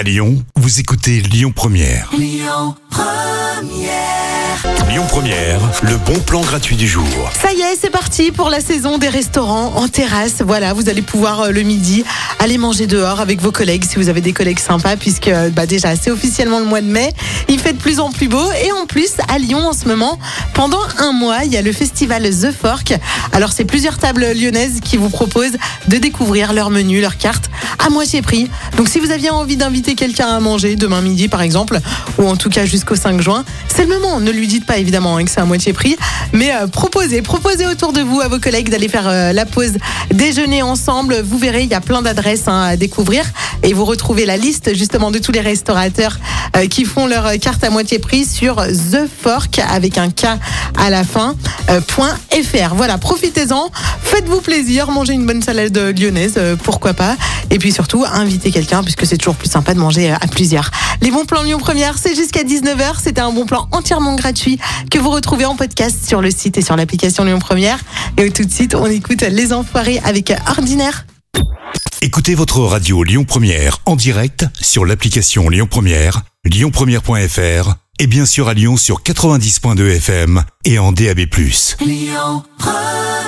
À Lyon, vous écoutez Lyon Première. Lyon Première, le bon plan gratuit du jour. Ça y est, c'est parti pour la saison des restaurants en terrasse. Voilà, vous allez pouvoir euh, le midi aller manger dehors avec vos collègues si vous avez des collègues sympas, puisque euh, bah, déjà c'est officiellement le mois de mai. Il fait de plus en plus beau et en plus à Lyon en ce moment, pendant un mois, il y a le festival The Fork. Alors c'est plusieurs tables lyonnaises qui vous proposent de découvrir leur menu, leur carte à moitié prix. Donc si vous aviez envie d'inviter quelqu'un à manger demain midi par exemple, ou en tout cas jusqu'au 5 juin, c'est le moment. Ne lui dites pas évidemment hein, que c'est à moitié prix, mais euh, proposez, proposez autour de vous à vos collègues d'aller faire euh, la pause déjeuner ensemble. Vous verrez, il y a plein d'adresses hein, à découvrir et vous retrouvez la liste justement de tous les restaurateurs euh, qui font leur euh, carte à moitié prix sur The Fork avec un K à la fin. point. Voilà, profitez-en, faites-vous plaisir, mangez une bonne salade lyonnaise, pourquoi pas. Et puis surtout, invitez quelqu'un puisque c'est toujours plus sympa de manger euh, à plusieurs. Les bons plans Lyon Première, c'est jusqu'à 19h. C'était un bon plan entièrement gratuit que vous retrouvez en podcast sur le site et sur l'application Lyon Première. Et tout de suite, on écoute Les Enfoirés avec Ordinaire. Écoutez votre radio Lyon Première en direct sur l'application Lyon Première, lyonpremière.fr et bien sûr à Lyon sur 90.2 FM et en DAB+. Lyon Première